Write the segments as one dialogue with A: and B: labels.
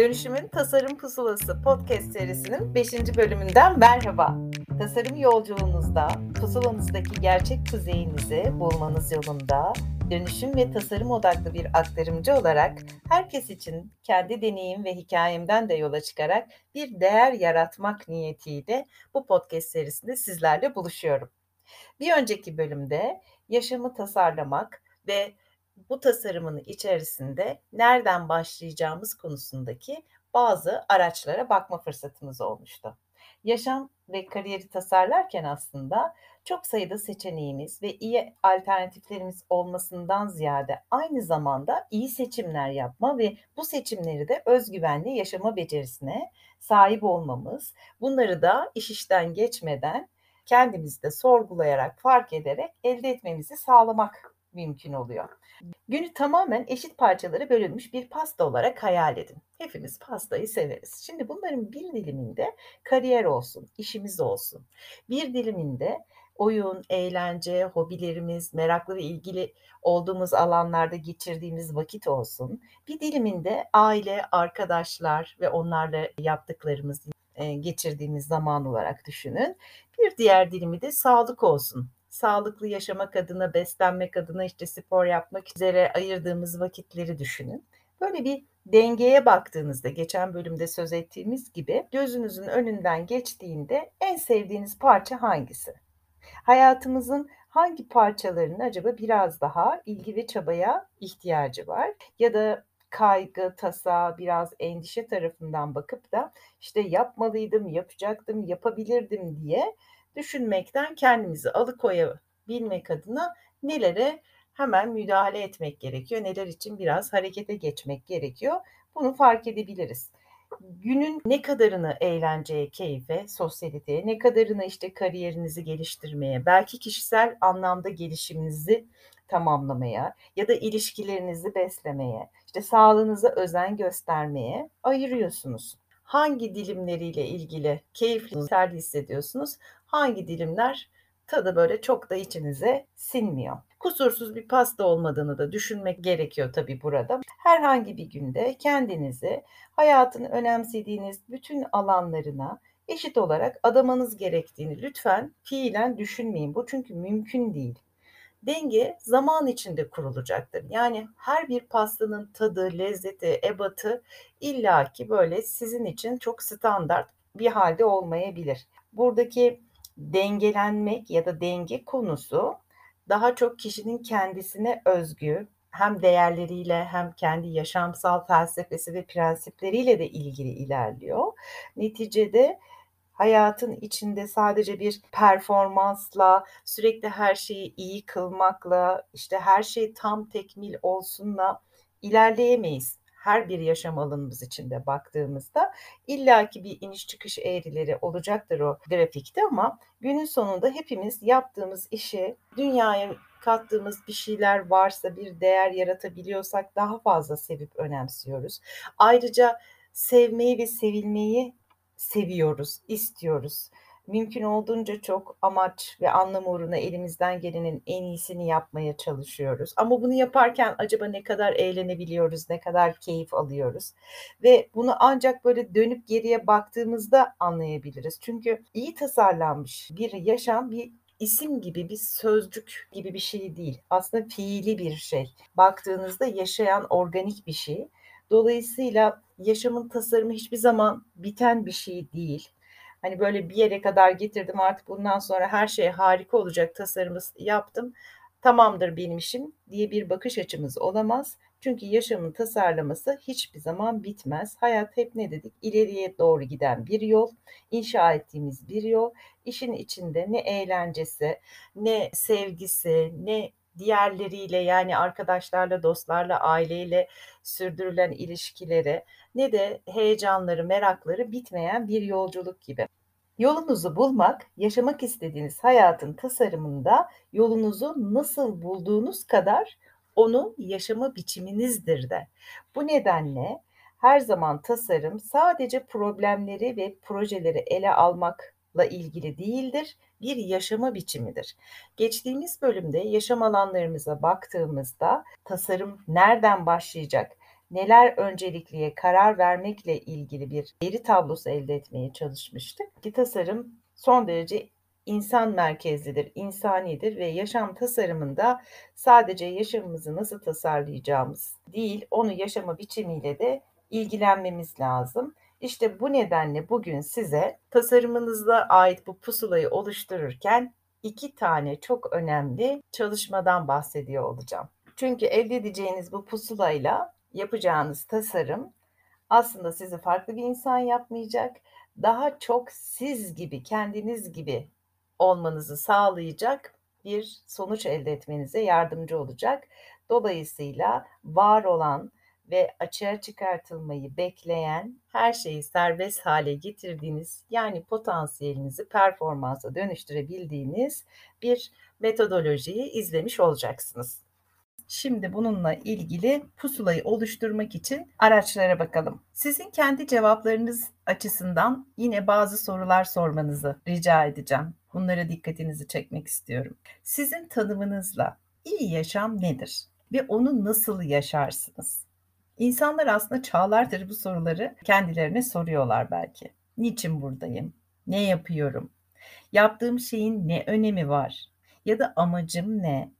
A: Dönüşümün Tasarım Pusulası podcast serisinin 5. bölümünden merhaba. Tasarım yolculuğunuzda, pusulanızdaki gerçek kuzeyinizi bulmanız yolunda dönüşüm ve tasarım odaklı bir aktarımcı olarak herkes için kendi deneyim ve hikayemden de yola çıkarak bir değer yaratmak niyetiyle bu podcast serisinde sizlerle buluşuyorum. Bir önceki bölümde yaşamı tasarlamak ve bu tasarımın içerisinde nereden başlayacağımız konusundaki bazı araçlara bakma fırsatımız olmuştu. Yaşam ve kariyeri tasarlarken aslında çok sayıda seçeneğimiz ve iyi alternatiflerimiz olmasından ziyade aynı zamanda iyi seçimler yapma ve bu seçimleri de özgüvenli yaşama becerisine sahip olmamız, bunları da iş işten geçmeden kendimizde sorgulayarak, fark ederek elde etmemizi sağlamak mümkün oluyor. Günü tamamen eşit parçalara bölünmüş bir pasta olarak hayal edin. Hepimiz pastayı severiz. Şimdi bunların bir diliminde kariyer olsun, işimiz olsun. Bir diliminde oyun, eğlence, hobilerimiz, meraklı ve ilgili olduğumuz alanlarda geçirdiğimiz vakit olsun. Bir diliminde aile, arkadaşlar ve onlarla yaptıklarımız, geçirdiğimiz zaman olarak düşünün. Bir diğer dilimi de sağlık olsun sağlıklı yaşamak adına, beslenmek adına işte spor yapmak üzere ayırdığımız vakitleri düşünün. Böyle bir dengeye baktığınızda geçen bölümde söz ettiğimiz gibi gözünüzün önünden geçtiğinde en sevdiğiniz parça hangisi? Hayatımızın hangi parçalarının acaba biraz daha ilgi ve çabaya ihtiyacı var? Ya da kaygı, tasa, biraz endişe tarafından bakıp da işte yapmalıydım, yapacaktım, yapabilirdim diye düşünmekten kendimizi alıkoyabilmek adına nelere hemen müdahale etmek gerekiyor, neler için biraz harekete geçmek gerekiyor. Bunu fark edebiliriz. Günün ne kadarını eğlenceye, keyfe, sosyaliteye, ne kadarını işte kariyerinizi geliştirmeye, belki kişisel anlamda gelişiminizi tamamlamaya ya da ilişkilerinizi beslemeye, işte sağlığınıza özen göstermeye ayırıyorsunuz. Hangi dilimleriyle ilgili keyifli, yeterli hissediyorsunuz? hangi dilimler tadı böyle çok da içinize sinmiyor. Kusursuz bir pasta olmadığını da düşünmek gerekiyor tabii burada. Herhangi bir günde kendinizi hayatın önemsediğiniz bütün alanlarına eşit olarak adamanız gerektiğini lütfen fiilen düşünmeyin. Bu çünkü mümkün değil. Denge zaman içinde kurulacaktır. Yani her bir pastanın tadı, lezzeti, ebatı illaki böyle sizin için çok standart bir halde olmayabilir. Buradaki dengelenmek ya da denge konusu daha çok kişinin kendisine özgü hem değerleriyle hem kendi yaşamsal felsefesi ve prensipleriyle de ilgili ilerliyor. Neticede hayatın içinde sadece bir performansla, sürekli her şeyi iyi kılmakla, işte her şey tam tekmil olsunla ilerleyemeyiz her bir yaşam alanımız içinde baktığımızda illaki bir iniş çıkış eğrileri olacaktır o grafikte ama günün sonunda hepimiz yaptığımız işi dünyaya kattığımız bir şeyler varsa bir değer yaratabiliyorsak daha fazla sevip önemsiyoruz. Ayrıca sevmeyi ve sevilmeyi seviyoruz, istiyoruz mümkün olduğunca çok amaç ve anlam uğruna elimizden gelenin en iyisini yapmaya çalışıyoruz. Ama bunu yaparken acaba ne kadar eğlenebiliyoruz, ne kadar keyif alıyoruz? Ve bunu ancak böyle dönüp geriye baktığımızda anlayabiliriz. Çünkü iyi tasarlanmış bir yaşam bir isim gibi bir sözcük gibi bir şey değil. Aslında fiili bir şey. Baktığınızda yaşayan organik bir şey. Dolayısıyla yaşamın tasarımı hiçbir zaman biten bir şey değil Hani böyle bir yere kadar getirdim artık bundan sonra her şey harika olacak tasarımı yaptım. Tamamdır benim işim diye bir bakış açımız olamaz. Çünkü yaşamın tasarlaması hiçbir zaman bitmez. Hayat hep ne dedik? İleriye doğru giden bir yol, inşa ettiğimiz bir yol. İşin içinde ne eğlencesi, ne sevgisi, ne diğerleriyle yani arkadaşlarla, dostlarla, aileyle sürdürülen ilişkileri ne de heyecanları, merakları bitmeyen bir yolculuk gibi. Yolunuzu bulmak, yaşamak istediğiniz hayatın tasarımında yolunuzu nasıl bulduğunuz kadar onu yaşama biçiminizdir de. Bu nedenle her zaman tasarım sadece problemleri ve projeleri ele almakla ilgili değildir, bir yaşama biçimidir. Geçtiğimiz bölümde yaşam alanlarımıza baktığımızda tasarım nereden başlayacak, neler öncelikliye karar vermekle ilgili bir veri tablosu elde etmeye çalışmıştık. Ki tasarım son derece insan merkezlidir, insanidir ve yaşam tasarımında sadece yaşamımızı nasıl tasarlayacağımız değil, onu yaşama biçimiyle de ilgilenmemiz lazım. İşte bu nedenle bugün size tasarımınıza ait bu pusulayı oluştururken iki tane çok önemli çalışmadan bahsediyor olacağım. Çünkü elde edeceğiniz bu pusulayla yapacağınız tasarım aslında sizi farklı bir insan yapmayacak. Daha çok siz gibi, kendiniz gibi olmanızı sağlayacak bir sonuç elde etmenize yardımcı olacak. Dolayısıyla var olan ve açığa çıkartılmayı bekleyen her şeyi serbest hale getirdiğiniz yani potansiyelinizi performansa dönüştürebildiğiniz bir metodolojiyi izlemiş olacaksınız. Şimdi bununla ilgili pusulayı oluşturmak için araçlara bakalım. Sizin kendi cevaplarınız açısından yine bazı sorular sormanızı rica edeceğim. Bunlara dikkatinizi çekmek istiyorum. Sizin tanımınızla iyi yaşam nedir ve onu nasıl yaşarsınız? İnsanlar aslında çağlardır bu soruları kendilerine soruyorlar belki. Niçin buradayım? Ne yapıyorum? Yaptığım şeyin ne önemi var? Ya da amacım ne?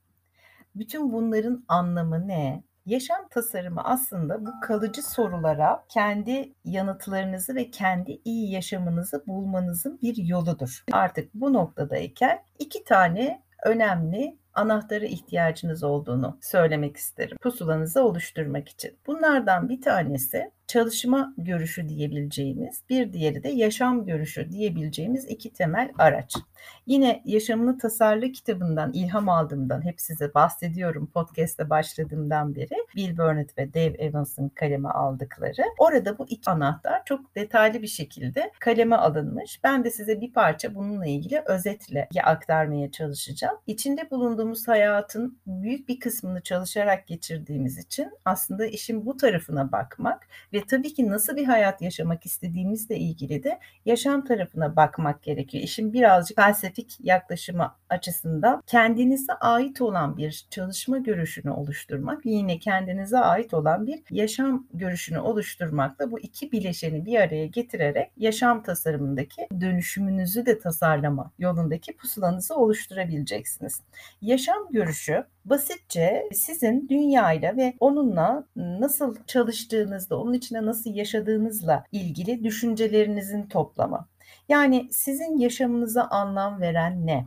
A: Bütün bunların anlamı ne? Yaşam tasarımı aslında bu kalıcı sorulara kendi yanıtlarınızı ve kendi iyi yaşamınızı bulmanızın bir yoludur. Artık bu noktadayken iki tane önemli anahtara ihtiyacınız olduğunu söylemek isterim. Pusulanızı oluşturmak için. Bunlardan bir tanesi çalışma görüşü diyebileceğimiz, bir diğeri de yaşam görüşü diyebileceğimiz iki temel araç. Yine Yaşamını Tasarlı kitabından ilham aldığımdan hep size bahsediyorum podcast'te başladığımdan beri. Bill Burnett ve Dave Evans'ın kaleme aldıkları. Orada bu iki anahtar çok detaylı bir şekilde kaleme alınmış. Ben de size bir parça bununla ilgili özetle aktarmaya çalışacağım. İçinde bulunduğumuz hayatın büyük bir kısmını çalışarak geçirdiğimiz için aslında işin bu tarafına bakmak ve tabii ki nasıl bir hayat yaşamak istediğimizle ilgili de yaşam tarafına bakmak gerekiyor. İşin birazcık felsefik yaklaşımı açısından kendinize ait olan bir çalışma görüşünü oluşturmak, yine kendinize ait olan bir yaşam görüşünü oluşturmakla bu iki bileşeni bir araya getirerek yaşam tasarımındaki dönüşümünüzü de tasarlama yolundaki pusulanızı oluşturabileceksiniz. Yaşam görüşü basitçe sizin dünyayla ve onunla nasıl çalıştığınızda, onun içine nasıl yaşadığınızla ilgili düşüncelerinizin toplamı. Yani sizin yaşamınıza anlam veren ne?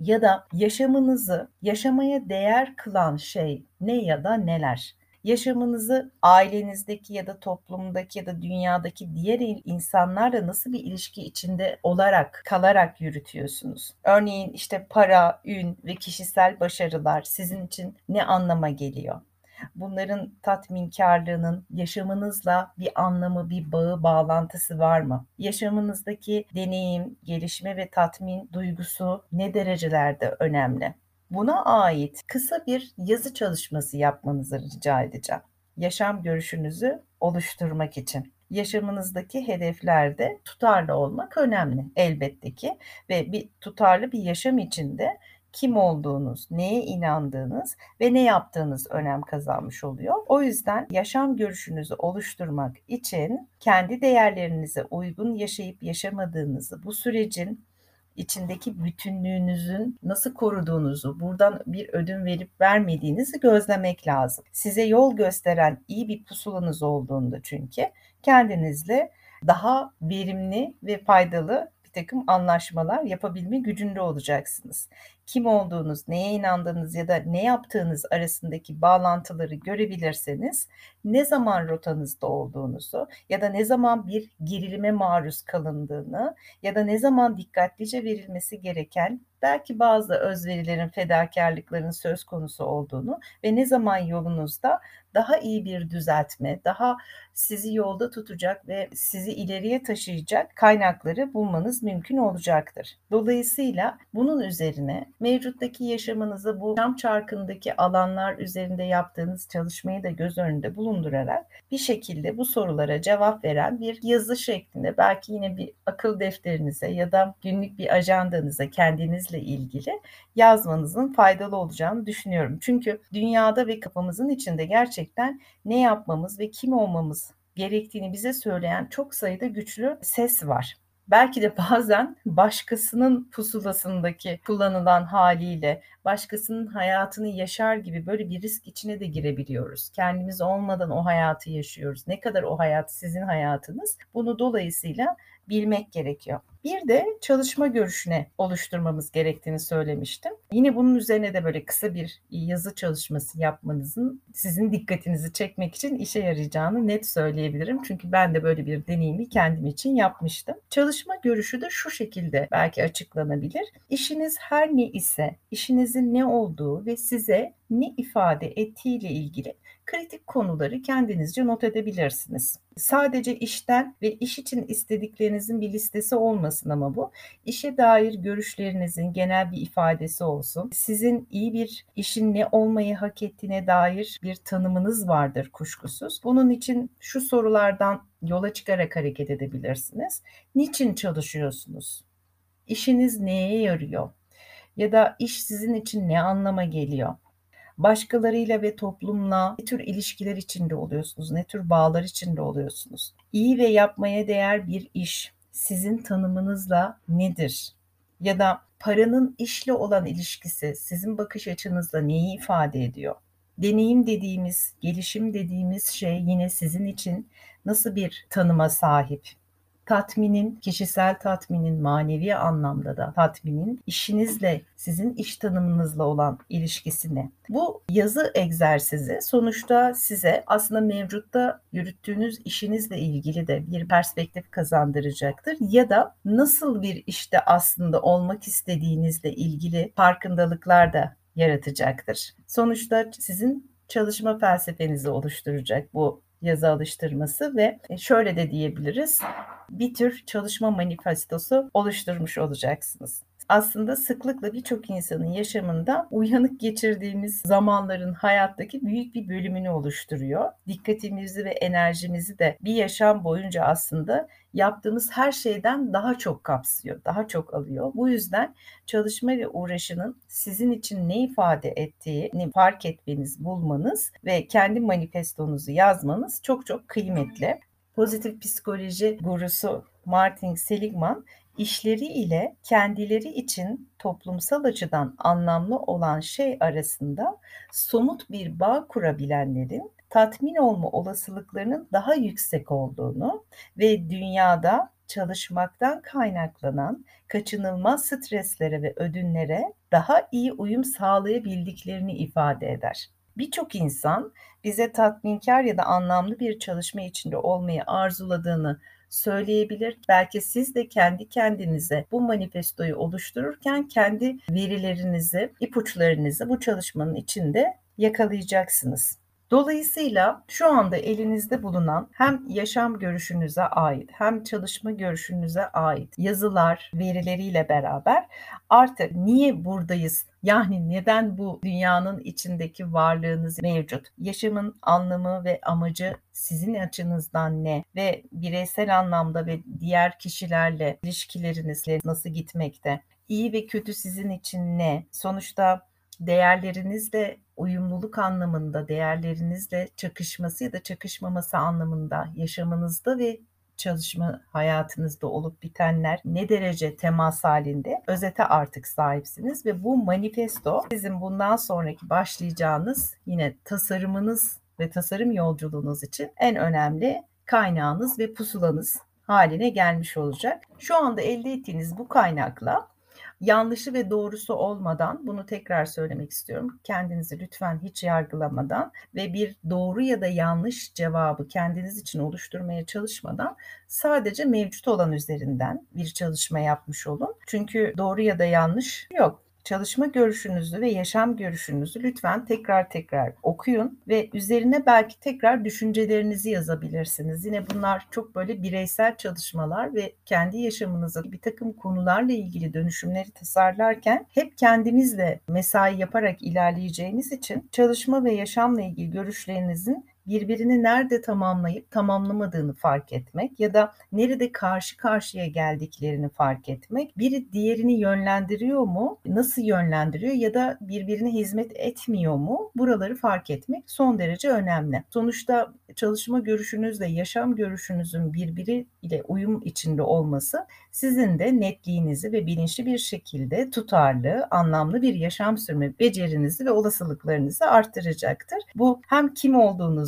A: Ya da yaşamınızı yaşamaya değer kılan şey ne ya da neler? Yaşamınızı ailenizdeki ya da toplumdaki ya da dünyadaki diğer insanlarla nasıl bir ilişki içinde olarak kalarak yürütüyorsunuz? Örneğin işte para, ün ve kişisel başarılar sizin için ne anlama geliyor? Bunların tatminkarlığının yaşamınızla bir anlamı, bir bağı, bağlantısı var mı? Yaşamınızdaki deneyim, gelişme ve tatmin duygusu ne derecelerde önemli? Buna ait kısa bir yazı çalışması yapmanızı rica edeceğim. Yaşam görüşünüzü oluşturmak için. Yaşamınızdaki hedeflerde tutarlı olmak önemli elbette ki ve bir tutarlı bir yaşam içinde kim olduğunuz, neye inandığınız ve ne yaptığınız önem kazanmış oluyor. O yüzden yaşam görüşünüzü oluşturmak için kendi değerlerinize uygun yaşayıp yaşamadığınızı, bu sürecin içindeki bütünlüğünüzün nasıl koruduğunuzu, buradan bir ödün verip vermediğinizi gözlemek lazım. Size yol gösteren iyi bir pusulanız olduğunda çünkü kendinizle daha verimli ve faydalı bir takım anlaşmalar yapabilme gücünde olacaksınız kim olduğunuz, neye inandığınız ya da ne yaptığınız arasındaki bağlantıları görebilirseniz ne zaman rotanızda olduğunuzu ya da ne zaman bir gerilime maruz kalındığını ya da ne zaman dikkatlice verilmesi gereken belki bazı özverilerin, fedakarlıkların söz konusu olduğunu ve ne zaman yolunuzda daha iyi bir düzeltme, daha sizi yolda tutacak ve sizi ileriye taşıyacak kaynakları bulmanız mümkün olacaktır. Dolayısıyla bunun üzerine mevcuttaki yaşamınızı bu cam çarkındaki alanlar üzerinde yaptığınız çalışmayı da göz önünde bulundurarak bir şekilde bu sorulara cevap veren bir yazı şeklinde belki yine bir akıl defterinize ya da günlük bir ajandanıza kendinizle ilgili yazmanızın faydalı olacağını düşünüyorum. Çünkü dünyada ve kafamızın içinde gerçekten ne yapmamız ve kim olmamız gerektiğini bize söyleyen çok sayıda güçlü ses var. Belki de bazen başkasının pusulasındaki kullanılan haliyle başkasının hayatını yaşar gibi böyle bir risk içine de girebiliyoruz. Kendimiz olmadan o hayatı yaşıyoruz. Ne kadar o hayat sizin hayatınız bunu dolayısıyla bilmek gerekiyor. Bir de çalışma görüşüne oluşturmamız gerektiğini söylemiştim. Yine bunun üzerine de böyle kısa bir yazı çalışması yapmanızın sizin dikkatinizi çekmek için işe yarayacağını net söyleyebilirim. Çünkü ben de böyle bir deneyimi kendim için yapmıştım. Çalışma görüşü de şu şekilde belki açıklanabilir. İşiniz her ne ise, işinizin ne olduğu ve size ne ifade ettiğiyle ilgili kritik konuları kendinizce not edebilirsiniz. Sadece işten ve iş için istediklerinizin bir listesi olmasın ama bu. İşe dair görüşlerinizin genel bir ifadesi olsun. Sizin iyi bir işin ne olmayı hak ettiğine dair bir tanımınız vardır kuşkusuz. Bunun için şu sorulardan yola çıkarak hareket edebilirsiniz. Niçin çalışıyorsunuz? İşiniz neye yarıyor? Ya da iş sizin için ne anlama geliyor? başkalarıyla ve toplumla ne tür ilişkiler içinde oluyorsunuz, ne tür bağlar içinde oluyorsunuz? İyi ve yapmaya değer bir iş sizin tanımınızla nedir? Ya da paranın işle olan ilişkisi sizin bakış açınızla neyi ifade ediyor? Deneyim dediğimiz, gelişim dediğimiz şey yine sizin için nasıl bir tanıma sahip? Tatminin, kişisel tatminin, manevi anlamda da tatminin işinizle, sizin iş tanımınızla olan ilişkisini. Bu yazı egzersizi sonuçta size aslında mevcutta yürüttüğünüz işinizle ilgili de bir perspektif kazandıracaktır. Ya da nasıl bir işte aslında olmak istediğinizle ilgili farkındalıklar da yaratacaktır. Sonuçta sizin çalışma felsefenizi oluşturacak bu yazı alıştırması ve şöyle de diyebiliriz bir tür çalışma manifestosu oluşturmuş olacaksınız aslında sıklıkla birçok insanın yaşamında uyanık geçirdiğimiz zamanların hayattaki büyük bir bölümünü oluşturuyor. Dikkatimizi ve enerjimizi de bir yaşam boyunca aslında yaptığımız her şeyden daha çok kapsıyor, daha çok alıyor. Bu yüzden çalışma ve uğraşının sizin için ne ifade ettiğini fark etmeniz, bulmanız ve kendi manifestonuzu yazmanız çok çok kıymetli. Pozitif psikoloji gurusu Martin Seligman işleri ile kendileri için toplumsal açıdan anlamlı olan şey arasında somut bir bağ kurabilenlerin tatmin olma olasılıklarının daha yüksek olduğunu ve dünyada çalışmaktan kaynaklanan kaçınılmaz streslere ve ödünlere daha iyi uyum sağlayabildiklerini ifade eder. Birçok insan bize tatminkar ya da anlamlı bir çalışma içinde olmayı arzuladığını söyleyebilir. Belki siz de kendi kendinize bu manifestoyu oluştururken kendi verilerinizi, ipuçlarınızı bu çalışmanın içinde yakalayacaksınız. Dolayısıyla şu anda elinizde bulunan hem yaşam görüşünüze ait hem çalışma görüşünüze ait yazılar, verileriyle beraber artık niye buradayız? Yani neden bu dünyanın içindeki varlığınız mevcut? Yaşamın anlamı ve amacı sizin açınızdan ne? Ve bireysel anlamda ve diğer kişilerle ilişkilerinizle nasıl gitmekte? İyi ve kötü sizin için ne? Sonuçta değerlerinizle uyumluluk anlamında, değerlerinizle çakışması ya da çakışmaması anlamında yaşamınızda ve çalışma hayatınızda olup bitenler ne derece temas halinde özete artık sahipsiniz ve bu manifesto sizin bundan sonraki başlayacağınız yine tasarımınız ve tasarım yolculuğunuz için en önemli kaynağınız ve pusulanız haline gelmiş olacak. Şu anda elde ettiğiniz bu kaynakla yanlışı ve doğrusu olmadan bunu tekrar söylemek istiyorum. Kendinizi lütfen hiç yargılamadan ve bir doğru ya da yanlış cevabı kendiniz için oluşturmaya çalışmadan sadece mevcut olan üzerinden bir çalışma yapmış olun. Çünkü doğru ya da yanlış yok çalışma görüşünüzü ve yaşam görüşünüzü lütfen tekrar tekrar okuyun ve üzerine belki tekrar düşüncelerinizi yazabilirsiniz. Yine bunlar çok böyle bireysel çalışmalar ve kendi yaşamınızda bir takım konularla ilgili dönüşümleri tasarlarken hep kendimizle mesai yaparak ilerleyeceğimiz için çalışma ve yaşamla ilgili görüşlerinizin birbirini nerede tamamlayıp tamamlamadığını fark etmek ya da nerede karşı karşıya geldiklerini fark etmek, biri diğerini yönlendiriyor mu, nasıl yönlendiriyor ya da birbirine hizmet etmiyor mu? Buraları fark etmek son derece önemli. Sonuçta çalışma görüşünüzle yaşam görüşünüzün birbiriyle uyum içinde olması sizin de netliğinizi ve bilinçli bir şekilde tutarlı, anlamlı bir yaşam sürme becerinizi ve olasılıklarınızı arttıracaktır. Bu hem kim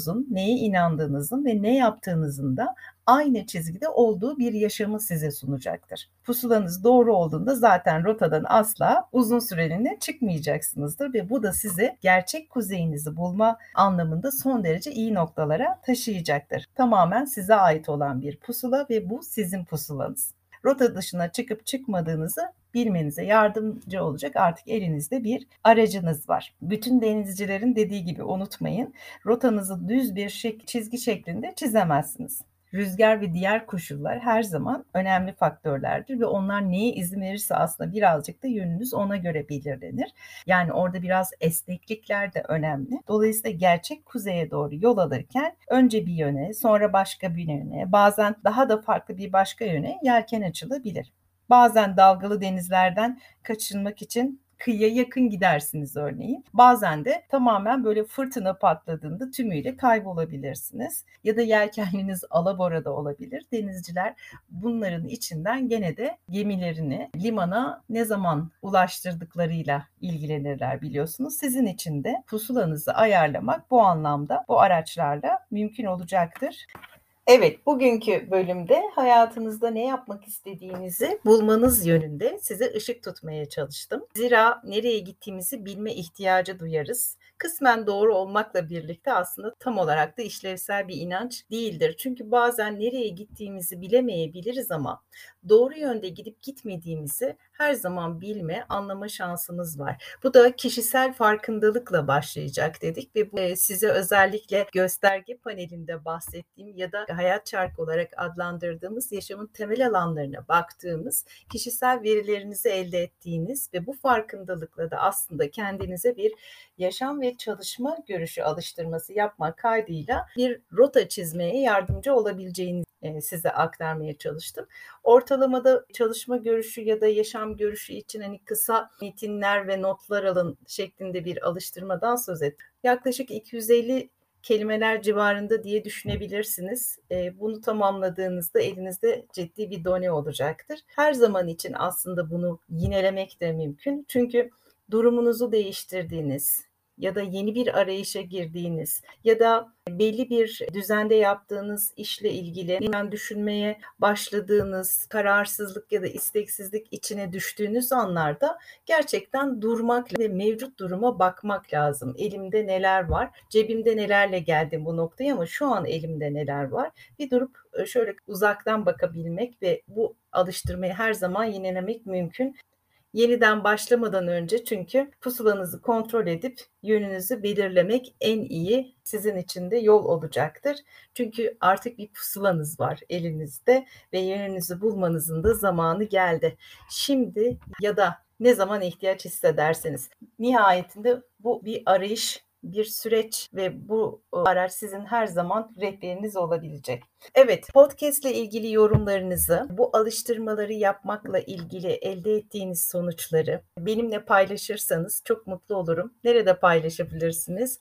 A: olduğunuzun, neye inandığınızın ve ne yaptığınızın da aynı çizgide olduğu bir yaşamı size sunacaktır. Pusulanız doğru olduğunda zaten rotadan asla uzun süreliğine çıkmayacaksınızdır ve bu da sizi gerçek kuzeyinizi bulma anlamında son derece iyi noktalara taşıyacaktır. Tamamen size ait olan bir pusula ve bu sizin pusulanız rota dışına çıkıp çıkmadığınızı bilmenize yardımcı olacak artık elinizde bir aracınız var. Bütün denizcilerin dediği gibi unutmayın rotanızı düz bir şek çizgi şeklinde çizemezsiniz rüzgar ve diğer koşullar her zaman önemli faktörlerdir ve onlar neye izin verirse aslında birazcık da yönünüz ona göre belirlenir. Yani orada biraz esneklikler de önemli. Dolayısıyla gerçek kuzeye doğru yol alırken önce bir yöne, sonra başka bir yöne, bazen daha da farklı bir başka yöne yelken açılabilir. Bazen dalgalı denizlerden kaçınmak için kıyıya yakın gidersiniz örneğin. Bazen de tamamen böyle fırtına patladığında tümüyle kaybolabilirsiniz. Ya da yelkenliniz alaborada olabilir. Denizciler bunların içinden gene de gemilerini limana ne zaman ulaştırdıklarıyla ilgilenirler biliyorsunuz. Sizin için de pusulanızı ayarlamak bu anlamda bu araçlarla mümkün olacaktır. Evet, bugünkü bölümde hayatınızda ne yapmak istediğinizi bulmanız yönünde size ışık tutmaya çalıştım. Zira nereye gittiğimizi bilme ihtiyacı duyarız. Kısmen doğru olmakla birlikte aslında tam olarak da işlevsel bir inanç değildir. Çünkü bazen nereye gittiğimizi bilemeyebiliriz ama doğru yönde gidip gitmediğimizi her zaman bilme, anlama şansımız var. Bu da kişisel farkındalıkla başlayacak dedik ve bu e, size özellikle gösterge panelinde bahsettiğim ya da hayat çarkı olarak adlandırdığımız yaşamın temel alanlarına baktığımız kişisel verilerinizi elde ettiğiniz ve bu farkındalıkla da aslında kendinize bir yaşam ve çalışma görüşü alıştırması yapmak kaydıyla bir rota çizmeye yardımcı olabileceğini e, size aktarmaya çalıştım. Ortalamada çalışma görüşü ya da yaşam görüşü için hani kısa metinler ve notlar alın şeklinde bir alıştırmadan söz et. Yaklaşık 250 kelimeler civarında diye düşünebilirsiniz. E, bunu tamamladığınızda elinizde ciddi bir done olacaktır. Her zaman için aslında bunu yinelemek de mümkün. Çünkü durumunuzu değiştirdiğiniz, ya da yeni bir arayışa girdiğiniz ya da belli bir düzende yaptığınız işle ilgili yeniden düşünmeye başladığınız kararsızlık ya da isteksizlik içine düştüğünüz anlarda gerçekten durmak ve mevcut duruma bakmak lazım. Elimde neler var? Cebimde nelerle geldim bu noktaya ama şu an elimde neler var? Bir durup e, şöyle uzaktan bakabilmek ve bu alıştırmayı her zaman yenilemek mümkün yeniden başlamadan önce çünkü pusulanızı kontrol edip yönünüzü belirlemek en iyi sizin için de yol olacaktır. Çünkü artık bir pusulanız var elinizde ve yönünüzü bulmanızın da zamanı geldi. Şimdi ya da ne zaman ihtiyaç hissederseniz nihayetinde bu bir arayış bir süreç ve bu araç sizin her zaman rehberiniz olabilecek. Evet, podcast ile ilgili yorumlarınızı, bu alıştırmaları yapmakla ilgili elde ettiğiniz sonuçları benimle paylaşırsanız çok mutlu olurum. Nerede paylaşabilirsiniz?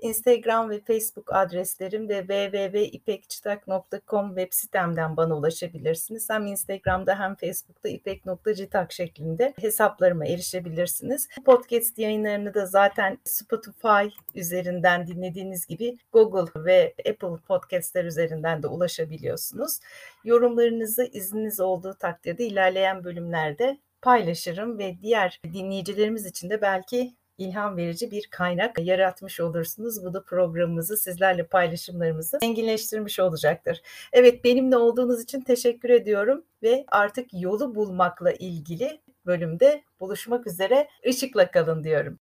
A: Instagram ve Facebook adreslerim ve www.ipekçitak.com web sitemden bana ulaşabilirsiniz. Hem Instagram'da hem Facebook'ta ipek.citak şeklinde hesaplarıma erişebilirsiniz. Podcast yayınlarını da zaten Spotify üzerinden dinlediğiniz gibi Google ve Apple Podcast'ler üzerinden de ulaşabiliyorsunuz. Yorumlarınızı izniniz olduğu takdirde ilerleyen bölümlerde paylaşırım ve diğer dinleyicilerimiz için de belki ilham verici bir kaynak yaratmış olursunuz. Bu da programımızı sizlerle paylaşımlarımızı zenginleştirmiş olacaktır. Evet benimle olduğunuz için teşekkür ediyorum ve artık yolu bulmakla ilgili bölümde buluşmak üzere. Işıkla kalın diyorum.